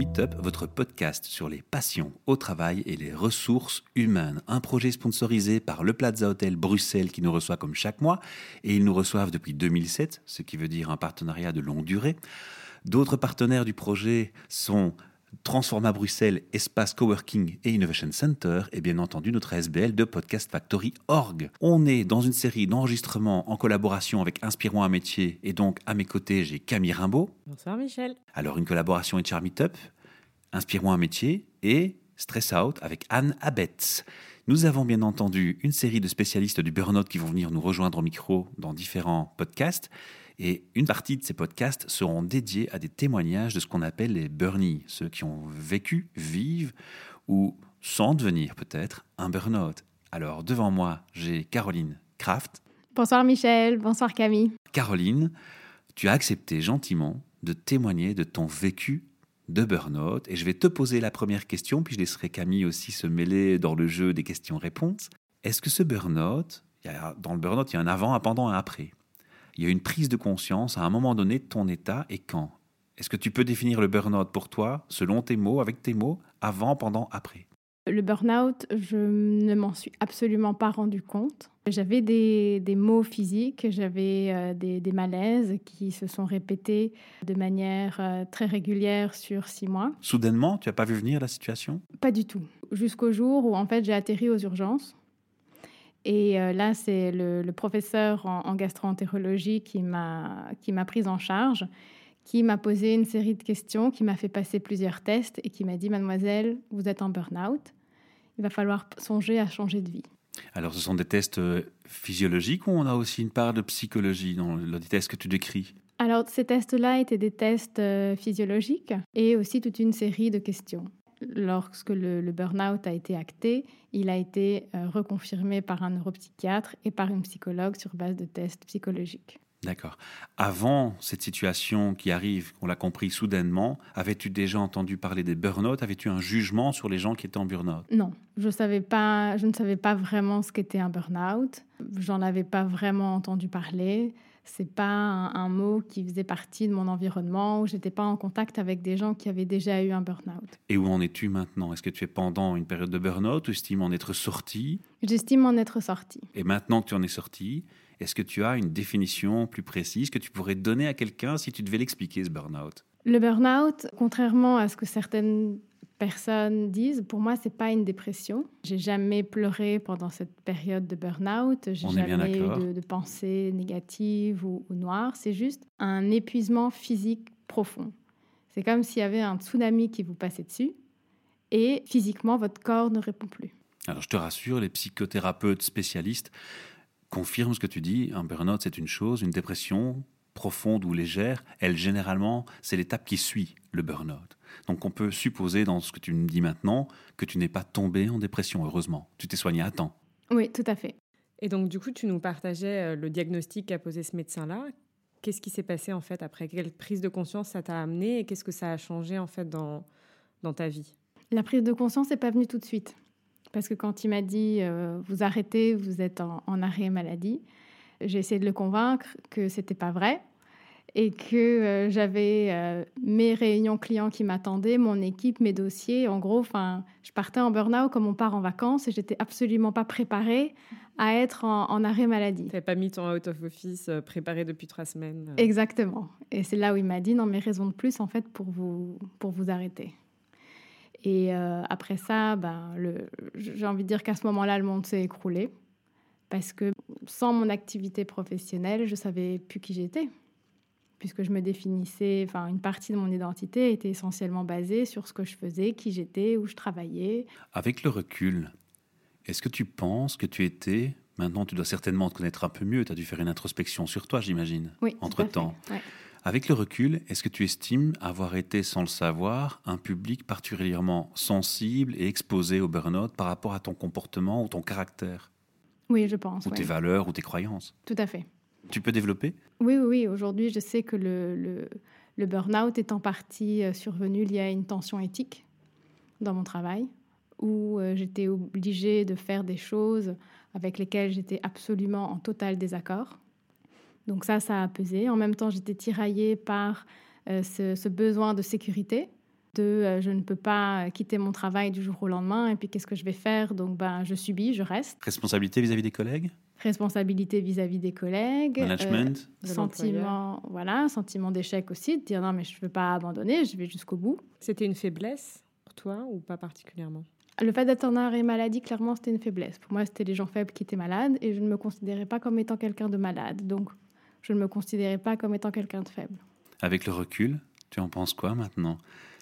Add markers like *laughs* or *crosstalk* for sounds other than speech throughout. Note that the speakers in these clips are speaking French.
Meetup, votre podcast sur les passions au travail et les ressources humaines. Un projet sponsorisé par le Plaza Hotel Bruxelles qui nous reçoit comme chaque mois et ils nous reçoivent depuis 2007, ce qui veut dire un partenariat de longue durée. D'autres partenaires du projet sont Transforma Bruxelles, Espace Coworking et Innovation Center, et bien entendu notre SBL de Podcast Factory Org. On est dans une série d'enregistrements en collaboration avec Inspirons un métier, et donc à mes côtés j'ai Camille Rimbaud. Bonsoir Michel. Alors une collaboration avec Char Meetup, Inspirons un métier et Stress Out avec Anne Abetz. Nous avons bien entendu une série de spécialistes du burn-out qui vont venir nous rejoindre au micro dans différents podcasts. Et une partie de ces podcasts seront dédiés à des témoignages de ce qu'on appelle les burnies, ceux qui ont vécu, vivent ou sans devenir peut-être un burn-out. Alors devant moi, j'ai Caroline Kraft. Bonsoir Michel, bonsoir Camille. Caroline, tu as accepté gentiment de témoigner de ton vécu de burn-out et je vais te poser la première question, puis je laisserai Camille aussi se mêler dans le jeu des questions-réponses. Est-ce que ce burn-out, dans le burn-out, il y a un avant, un pendant, un après? Il y a une prise de conscience à un moment donné de ton état et quand? Est-ce que tu peux définir le burn-out pour toi, selon tes mots, avec tes mots, avant, pendant, après? Le burn-out, je ne m'en suis absolument pas rendu compte. J'avais des, des maux physiques, j'avais euh, des, des, malaises qui se sont répétés de manière euh, très régulière sur six mois. Soudainement, tu n'as pas vu venir la situation? Pas du tout. Jusqu'au jour où en fait j'ai atterri aux urgences et euh, là, c'est le, professeur en, gastroentérologie qui m'a prise en charge, qui m'a posé une série de questions, qui m'a fait passer plusieurs tests et qui m'a dit, mademoiselle, vous êtes en burn-out, il va falloir songer à changer de vie. Alors, ce sont des tests euh, physiologiques ou on a aussi une part de psychologie dans les tests que tu décris? Alors, ces tests-là étaient des tests euh, physiologiques et aussi toute une série de questions lorsque le, burn-out a été acté, il a été euh, reconfirmé par un neuropsychiatre et par une psychologue sur base de tests psychologiques. D'accord. Avant cette situation qui arrive, on l'a compris soudainement, avais-tu déjà entendu parler des burn-out? Avais-tu un jugement sur les gens qui étaient en burn-out? Non, je, savais pas, je ne savais pas vraiment ce qu'était un burn-out. J'en avais pas vraiment entendu parler c'est pas un, mot qui faisait partie de mon environnement, où j'étais pas en contact avec des gens qui avaient déjà eu un burn-out. Et où en es-tu maintenant? Est-ce que tu es pendant une période de burn-out ou estimes en être sorti? J'estime en être sorti. Et maintenant que tu en es sorti, est-ce que tu as une définition plus précise que tu pourrais donner à quelqu'un si tu devais l'expliquer, ce burn-out? Le burn-out, contrairement à ce que certaines personnes disent, pour moi, c'est pas une dépression. J'ai jamais pleuré pendant cette période de burn-out. J'ai jamais eu de, pensées négatives ou, noires. C'est juste un épuisement physique profond. C'est comme s'il y avait un tsunami qui vous passait dessus et physiquement, votre corps ne répond plus. Alors, je te rassure, les psychothérapeutes spécialistes confirment ce que tu dis. Un burn-out, c'est une chose, une dépression profonde ou légère, elle, généralement, c'est l'étape qui suit le burn-out. Donc on peut supposer dans ce que tu me dis maintenant que tu n'es pas tombé en dépression, heureusement. Tu t'es soigné à temps. Oui, tout à fait. Et donc du coup, tu nous partageais euh, le diagnostic qu'a posé ce médecin-là. Qu'est-ce qui s'est passé en fait après? Quelle prise de conscience ça t'a amené et qu'est-ce que ça a changé en fait dans, dans ta vie? La prise de conscience n'est pas venue tout de suite. Parce que quand il m'a dit euh, vous arrêtez, vous êtes en, en arrêt maladie, j'ai essayé de le convaincre que c'était pas vrai et que euh, j'avais euh, mes réunions clients qui m'attendaient, mon équipe, mes dossiers. En gros, enfin, je partais en burn-out comme on part en vacances et j'étais absolument pas préparée à être en, arrêt maladie. Tu n'avais pas mis ton out of office euh, préparé depuis trois semaines. Exactement. Et c'est là où il m'a dit non, mais raison de plus en fait pour vous pour vous arrêter. Et après ça, ben, j'ai envie de dire qu'à ce moment-là, le monde s'est écroulé parce que sans mon activité professionnelle, je savais plus qui j'étais puisque je me définissais, enfin une partie de mon identité était essentiellement basée sur ce que je faisais, qui j'étais, où je travaillais. Avec le recul, est-ce que tu penses que tu étais, maintenant tu dois certainement te connaître un peu mieux, tu as dû faire une introspection sur toi, j'imagine, oui, entre-temps. Avec le recul, est-ce que tu estimes avoir été, sans le savoir, un public particulièrement sensible et exposé au burn-out par rapport à ton comportement ou ton caractère? Oui, je pense. Ou tes valeurs ou tes croyances? Tout à fait. Tu peux développer? Oui, oui, oui. Aujourd'hui, je sais que le, le, le burn-out est en partie euh, survenu lié à une tension éthique dans mon travail, où euh, j'étais obligée de faire des choses avec lesquelles j'étais absolument en total désaccord. Donc ça, ça a pesé. En même temps, j'étais tiraillée par euh, ce, ce, besoin de sécurité, de euh, je ne peux pas quitter mon travail du jour au lendemain et puis qu'est-ce que je vais faire? Donc ben, je subis, je reste. Responsabilité vis-à-vis des collègues? Responsabilité vis-à-vis des collègues. Management Sentiment, voilà, sentiment d'échec aussi, de dire non mais je ne veux pas abandonner, je vais jusqu'au bout. C'était une faiblesse pour toi ou pas particulièrement? Le fait d'être en arrêt maladie, clairement, c'était une faiblesse. Pour moi, c'était les gens faibles qui étaient malades et je ne me considérais pas comme étant quelqu'un de malade. Donc, je ne me considérais pas comme étant quelqu'un de faible. Avec le recul, tu en penses quoi maintenant?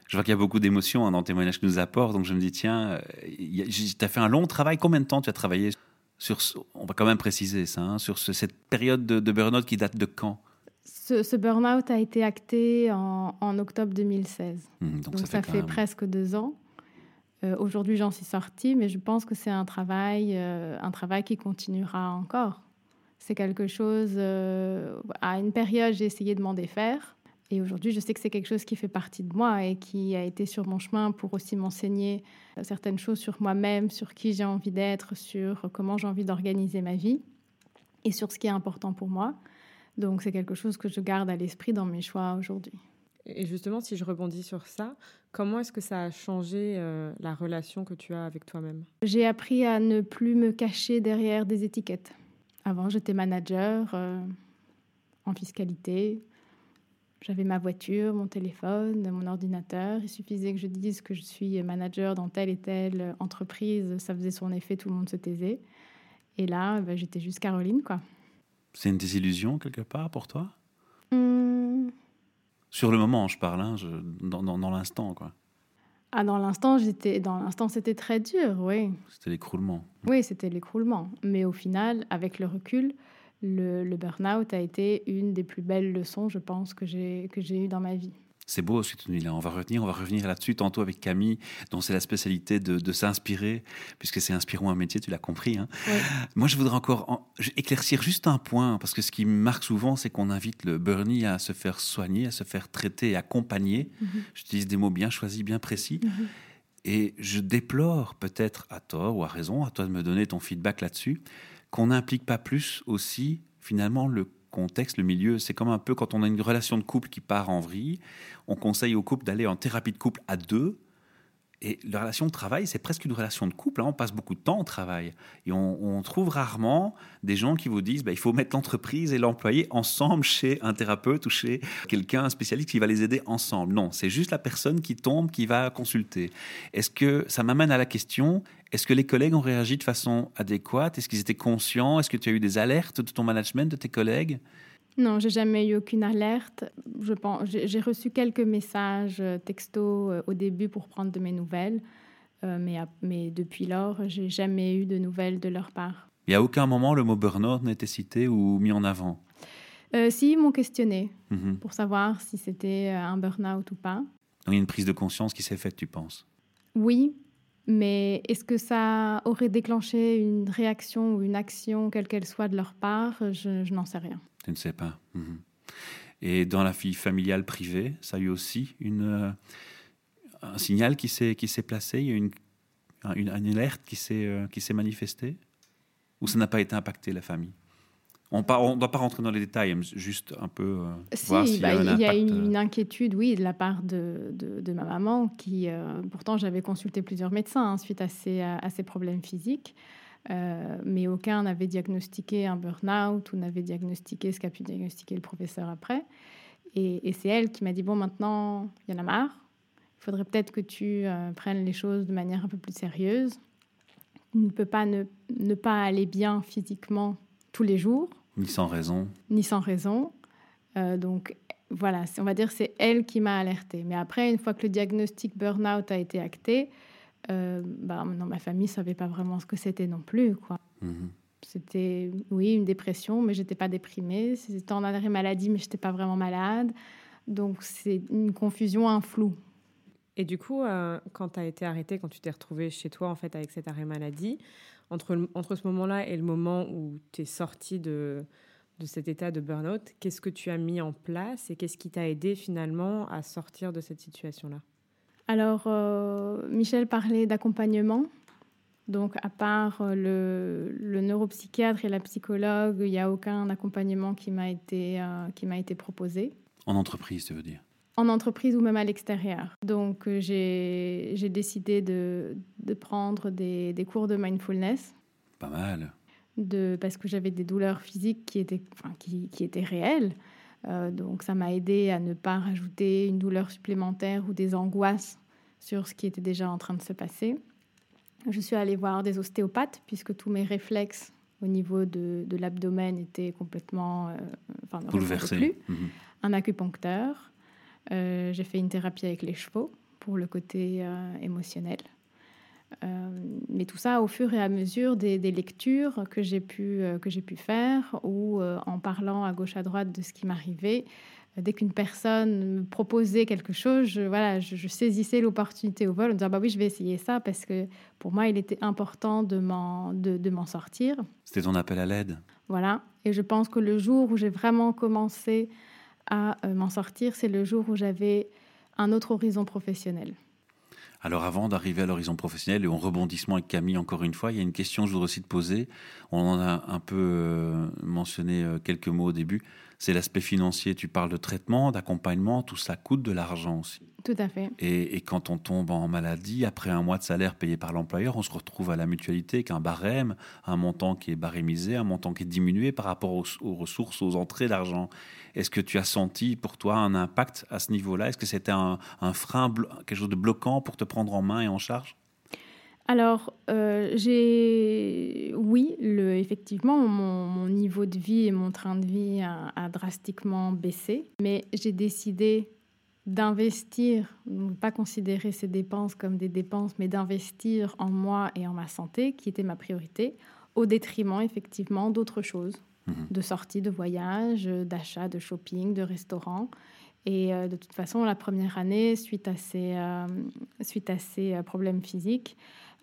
Je vois qu'il y a beaucoup d'émotions hein, dans le témoignage que nous apportes, donc je me dis, tiens, tu as fait un long travail. Combien de temps tu as travaillé sur, on va quand même préciser ça, hein, sur cette période de, de burn-out qui date de quand? Ce, burn-out a été acté en, octobre 2016. Mmh, donc, ça, fait, presque deux ans. Euh, aujourd'hui, j'en suis sortie, mais je pense que c'est un travail, euh, un travail qui continuera encore. C'est quelque chose. Euh, à une période, j'ai essayé de m'en défaire. Et aujourd'hui, je sais que c'est quelque chose qui fait partie de moi et qui a été sur mon chemin pour aussi m'enseigner certaines choses sur moi-même, sur qui j'ai envie d'être, sur comment j'ai envie d'organiser ma vie et sur ce qui est important pour moi. Donc c'est quelque chose que je garde à l'esprit dans mes choix aujourd'hui. Et justement, si je rebondis sur ça, comment est-ce que ça a changé euh, la relation que tu as avec toi-même? J'ai appris à ne plus me cacher derrière des étiquettes. Avant, j'étais manager euh, en fiscalité, j'avais ma voiture, mon téléphone, mon ordinateur. Il suffisait que je dise que je suis manager dans telle et telle entreprise. Ça faisait son effet, tout le monde se taisait. Et là, ben, j'étais juste Caroline, quoi. C'est une désillusion quelque part pour toi? Hum. Sur le moment, je parle, hein, dans, dans, l'instant, quoi. Ah, dans l'instant, j'étais, dans l'instant, c'était très dur, oui. C'était l'écroulement. Oui, c'était l'écroulement. Mais au final, avec le recul, le, le burn-out a été une des plus belles leçons, je pense, que j'ai, eues dans ma vie. C'est beau ce que tu là. On va revenir, on va revenir là-dessus tantôt avec Camille, dont c'est la spécialité de, s'inspirer, puisque c'est inspirant un métier, tu l'as compris. Hein. Moi, je voudrais encore éclaircir juste un point, parce que ce qui me marque souvent, c'est qu'on invite le Bernie à se faire soigner, à se faire traiter et accompagner. Mm J'utilise des mots bien choisis, bien précis. Mhm. Et je déplore, peut-être à tort ou à raison, à toi de me donner ton feedback là-dessus, qu'on n'implique pas plus aussi finalement le contexte, le milieu. C'est comme un peu quand on a une relation de couple qui part en vrille, on conseille au couple d'aller en thérapie de couple à deux et la relation de travail, c'est presque une relation de couple. Hein. On passe beaucoup de temps au travail. Et on, trouve rarement des gens qui vous disent bah, il faut mettre l'entreprise et l'employé ensemble *laughs* chez un thérapeute ou chez quelqu'un, un spécialiste qui va les aider ensemble. Non, c'est juste la personne qui tombe qui va consulter. Est-ce que ça m'amène à la question est-ce que les collègues ont réagi de façon adéquate? Est-ce qu'ils étaient conscients? Est-ce que tu as eu des alertes de ton management, de tes collègues? Non, j'ai jamais eu aucune alerte. Je pense, j'ai reçu quelques messages euh, textos euh, au début pour prendre de mes nouvelles, euh, mais, mais depuis lors, j'ai jamais eu de nouvelles de leur part. Il n'y a aucun moment le mot burn-out n'a été cité ou mis en avant? Si, ils m'ont questionné mhm. pour savoir si c'était un burn-out ou pas. il y a une prise de conscience qui s'est faite, tu penses? Oui, mais est-ce que ça aurait déclenché une réaction ou une action, quelle qu'elle soit de leur part? Je, n'en sais rien. Tu ne sais pas. Mhm. Et dans la vie familiale privée, ça a eu aussi une, euh, un signal qui s'est placé, il y a une, une, une alerte qui s'est euh, manifestée Ou ça n'a pas été impacté, la famille? On ne doit pas rentrer dans les détails, juste un peu euh, si, voir s'il y a, bah, il y a une, inquiétude, oui, de la part de, de, ma maman, qui, euh, pourtant, j'avais consulté plusieurs médecins hein, suite à ces, à ces, problèmes physiques, euh, mais aucun n'avait diagnostiqué un burn-out ou n'avait diagnostiqué ce qu'a pu diagnostiquer le professeur après. Et, et c'est elle qui m'a dit, bon, maintenant, il y en a marre, il faudrait peut-être que tu prennes les choses de manière un peu plus sérieuse. Tu ne peux pas ne, ne pas aller bien physiquement tous les jours. Ni sans raison. Ni sans raison. Euh, donc voilà, on va dire c'est elle qui m'a alertée. Mais après, une fois que le diagnostic burn-out a été acté, euh, bah, non, ma famille ne savait pas vraiment ce que c'était non plus. quoi. Mhm. C'était, oui, une dépression, mais j'étais pas déprimée. C'était en arrêt maladie, mais j'étais pas vraiment malade. Donc c'est une confusion, un flou. Et du coup, euh, quand tu as été arrêtée, quand tu t'es retrouvée chez toi en fait avec cet arrêt maladie, entre, entre ce moment-là et le moment où tu es sorti de, de cet état de burn-out, qu'est-ce que tu as mis en place et qu'est-ce qui t'a aidé finalement à sortir de cette situation-là? Alors, euh, Michel parlait d'accompagnement. Donc, à part euh, le, le, neuropsychiatre et la psychologue, il n'y a aucun accompagnement qui m'a été, euh, qui m'a été proposé. En entreprise, tu veux dire? En entreprise ou même à l'extérieur. Donc j'ai décidé de, de prendre des, des, cours de mindfulness. Pas mal. De, parce que j'avais des douleurs physiques qui étaient, enfin, qui, qui étaient réelles. Euh, donc ça m'a aidé à ne pas rajouter une douleur supplémentaire ou des angoisses sur ce qui était déjà en train de se passer. Je suis allée voir des ostéopathes puisque tous mes réflexes au niveau de, de l'abdomen étaient complètement euh, enfin, bouleversés. Mhm. Un acupuncteur. Euh, j'ai fait une thérapie avec les chevaux pour le côté euh, mais tout ça au fur et à mesure des, des lectures que j'ai pu, que j'ai pu faire ou en parlant à gauche à droite de ce qui m'arrivait dès qu'une personne me proposait quelque chose, je, voilà, je, saisissais l'opportunité au vol en disant bah oui, je vais essayer ça parce que pour moi, il était important de m'en, de, m'en sortir. C'était ton appel à l'aide. Voilà. Et je pense que le jour où j'ai vraiment commencé à euh, m'en sortir, c'est le jour où j'avais un autre horizon professionnel. Alors avant d'arriver à l'horizon professionnel et en rebondissement avec Camille encore une fois, il y a une question que je voudrais aussi te poser. On en a un peu euh, mentionné euh, quelques mots au début c'est l'aspect financier. Tu parles de traitement, d'accompagnement, tout ça coûte de l'argent aussi. Tout à fait. Et, quand on tombe en maladie, après un mois de salaire payé par l'employeur, on se retrouve à la mutualité qu'un barème, un montant qui est barémisé, un montant qui est diminué par rapport aux, ressources, aux entrées d'argent. Est-ce que tu as senti pour toi un impact à ce niveau-là? Est-ce que c'était un, un frein, quelque chose de bloquant pour te prendre en main et en charge? Alors, euh, j'ai. Oui, le, effectivement, mon, niveau de vie et mon train de vie a, drastiquement baissé, mais j'ai décidé d'investir, ne pas considérer ces dépenses comme des dépenses, mais d'investir en moi et en ma santé, qui était ma priorité, au détriment, effectivement, d'autres choses, mhm. de sorties, de voyages, d'achats, de shopping, de restaurants. Et euh, de toute façon, la première année, suite à ces, euh, suite à ces problèmes physiques,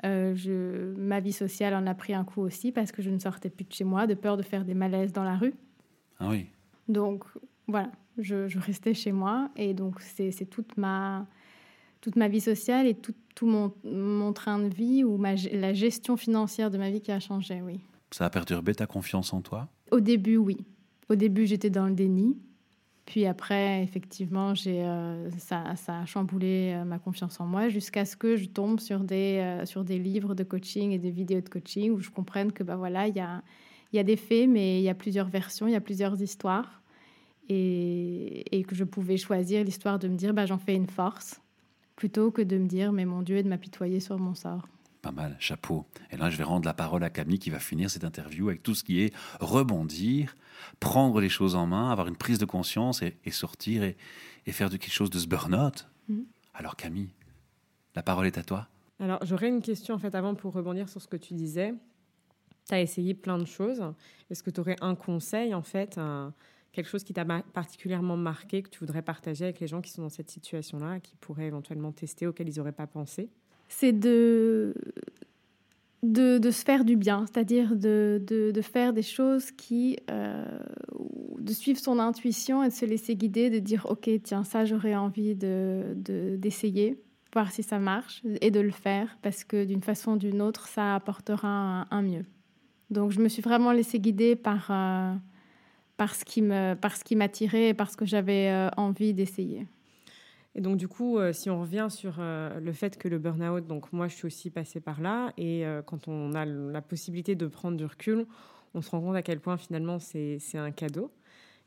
euh, je, ma vie sociale en a pris un coup aussi parce que je ne sortais plus de chez moi de peur de faire des malaises dans la rue. Ah oui. Donc voilà, je, restais chez moi et donc c'est toute ma, toute ma vie sociale et tout, tout mon, mon, train de vie ou ma, la gestion financière de ma vie qui a changé, oui. Ça a perturbé ta confiance en toi? Au début, oui. Au début, j'étais dans le déni. Puis après, effectivement, j'ai, euh, ça, a chamboulé euh, ma confiance en moi jusqu'à ce que je tombe sur des, euh, sur des livres de coaching et des vidéos de coaching où je comprenne que bah, voilà, il y a, y a des faits, mais il y a plusieurs versions, il y a plusieurs histoires. Et, et que je pouvais choisir l'histoire de me dire bah, j'en fais une force plutôt que de me dire mais mon Dieu et de m'apitoyer sur mon sort. Pas mal, chapeau. Et là, je vais rendre la parole à Camille qui va finir cette interview avec tout ce qui est rebondir, prendre les choses en main, avoir une prise de conscience et, sortir et, faire de quelque chose de ce burn-out. Mm. Alors Camille, la parole est à toi. Alors j'aurais une question en fait avant pour rebondir sur ce que tu disais. Tu as essayé plein de choses. Est-ce que tu aurais un conseil en fait, quelque chose qui t'a particulièrement marqué, que tu voudrais partager avec les gens qui sont dans cette situation-là, qui pourraient éventuellement tester, auxquels ils n'auraient pas pensé? C'est de, de, se faire du bien, c'est-à-dire de, de, faire des choses qui, euh, de suivre son intuition et de se laisser guider, de dire ok tiens ça j'aurais envie de, d'essayer, voir si ça marche et de le faire parce que d'une façon ou d'une autre ça apportera un, mieux. Donc je me suis vraiment laissée guider par, euh, par ce qui m'attirait et par ce que j'avais euh, envie d'essayer. Et donc, du coup, euh, si on revient sur euh, le fait que le burn-out, donc moi, je suis aussi passée par là, et euh, quand on a la possibilité de prendre du recul, on se rend compte à quel point finalement c'est un cadeau.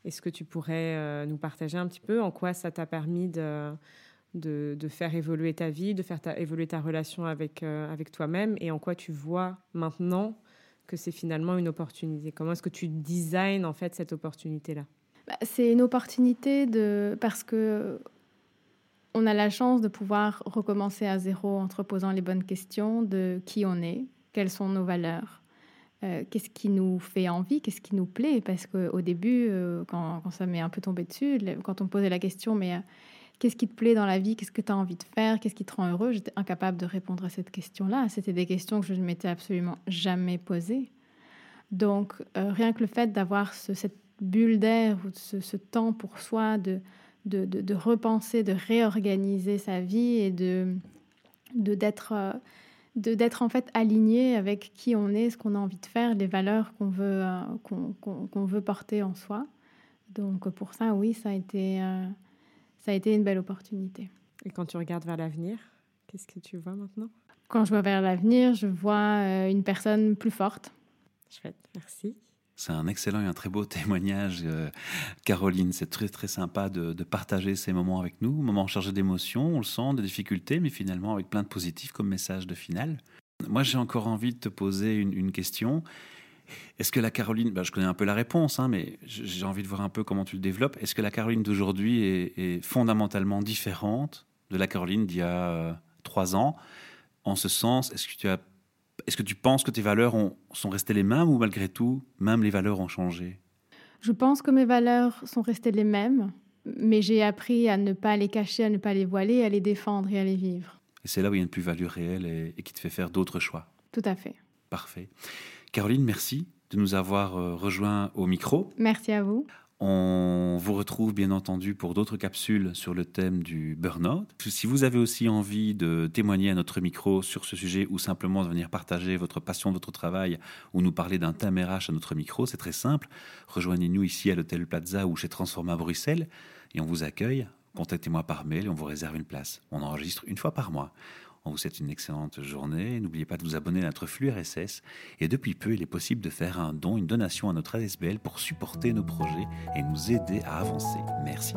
Est-ce que tu pourrais nous partager un petit peu en quoi ça t'a permis de, faire évoluer ta vie, de faire évoluer ta relation avec, toi-même, et en quoi tu vois maintenant que c'est finalement une opportunité? Comment est-ce que tu designs en fait cette opportunité-là? Bah, C'est une opportunité de parce que on a la chance de pouvoir recommencer à zéro en posant les bonnes questions de qui on est, quelles sont nos valeurs, euh, qu'est-ce qui nous fait envie, qu'est-ce qui nous plaît. Parce qu'au début, euh, quand, ça m'est un peu tombé dessus, quand on me posait la question, mais euh, qu'est-ce qui te plaît dans la vie, qu'est-ce que tu as envie de faire, qu'est-ce qui te rend heureux, j'étais incapable de répondre à cette question-là. C'était des questions que je ne m'étais absolument jamais posées. Donc, rien que le fait d'avoir cette bulle d'air ou ce temps pour soi, de de, repenser, de réorganiser sa vie et de d'être euh, de, d'être en fait aligné avec qui on est, ce qu'on a envie de faire, les valeurs qu'on veut, euh, qu'on, veut porter en soi. Donc pour ça, oui, ça a été, euh, ça a été une belle opportunité. Et quand tu regardes vers l'avenir, qu'est-ce que tu vois maintenant? Quand je vois vers l'avenir, je vois une personne plus forte. Chouette, merci. C'est un excellent et un très beau *laughs* témoignage, euh, Caroline. C'est très très sympa de, partager ces moments avec nous, moments chargés d'émotions, on le sent, de difficultés, mais finalement avec plein de positifs comme message de finale. Moi, j'ai encore envie de te poser une, question. Est-ce que la Caroline, ben, je connais un peu la réponse, hein, mais j'ai envie de voir un peu comment tu le développes. Est-ce que la Caroline d'aujourd'hui est, fondamentalement différente de la Caroline d'il y a euh, trois ans? En ce sens, est-ce que tu as est-ce que tu penses que tes valeurs sont restées les mêmes ou malgré tout, même les valeurs ont changé? Je pense que mes valeurs sont restées les mêmes, mais j'ai appris à ne pas les cacher, à ne pas les voiler, à les défendre et à les vivre. Et c'est là où il y a une plus-value réelle et, qui te fait faire d'autres choix. Tout à fait. Parfait. Caroline, merci de nous avoir euh, rejoints au micro. Merci à vous. On vous retrouve bien entendu pour d'autres capsules sur le thème du burn-out. Si vous avez aussi envie de témoigner à notre micro sur ce sujet ou simplement de venir partager votre passion, votre travail ou nous parler d'un thème RH à notre micro, c'est très simple. Rejoignez-nous ici à l'Hôtel Plaza ou chez Transforma Bruxelles et on vous accueille. Contactez-moi par mail et on vous réserve une place. On enregistre une fois par mois. On vous souhaite une excellente journée. N'oubliez pas de vous abonner à notre flux RSS. Et depuis peu, il est possible de faire un don, une donation à notre ASBL pour supporter nos projets et nous aider à avancer. Merci.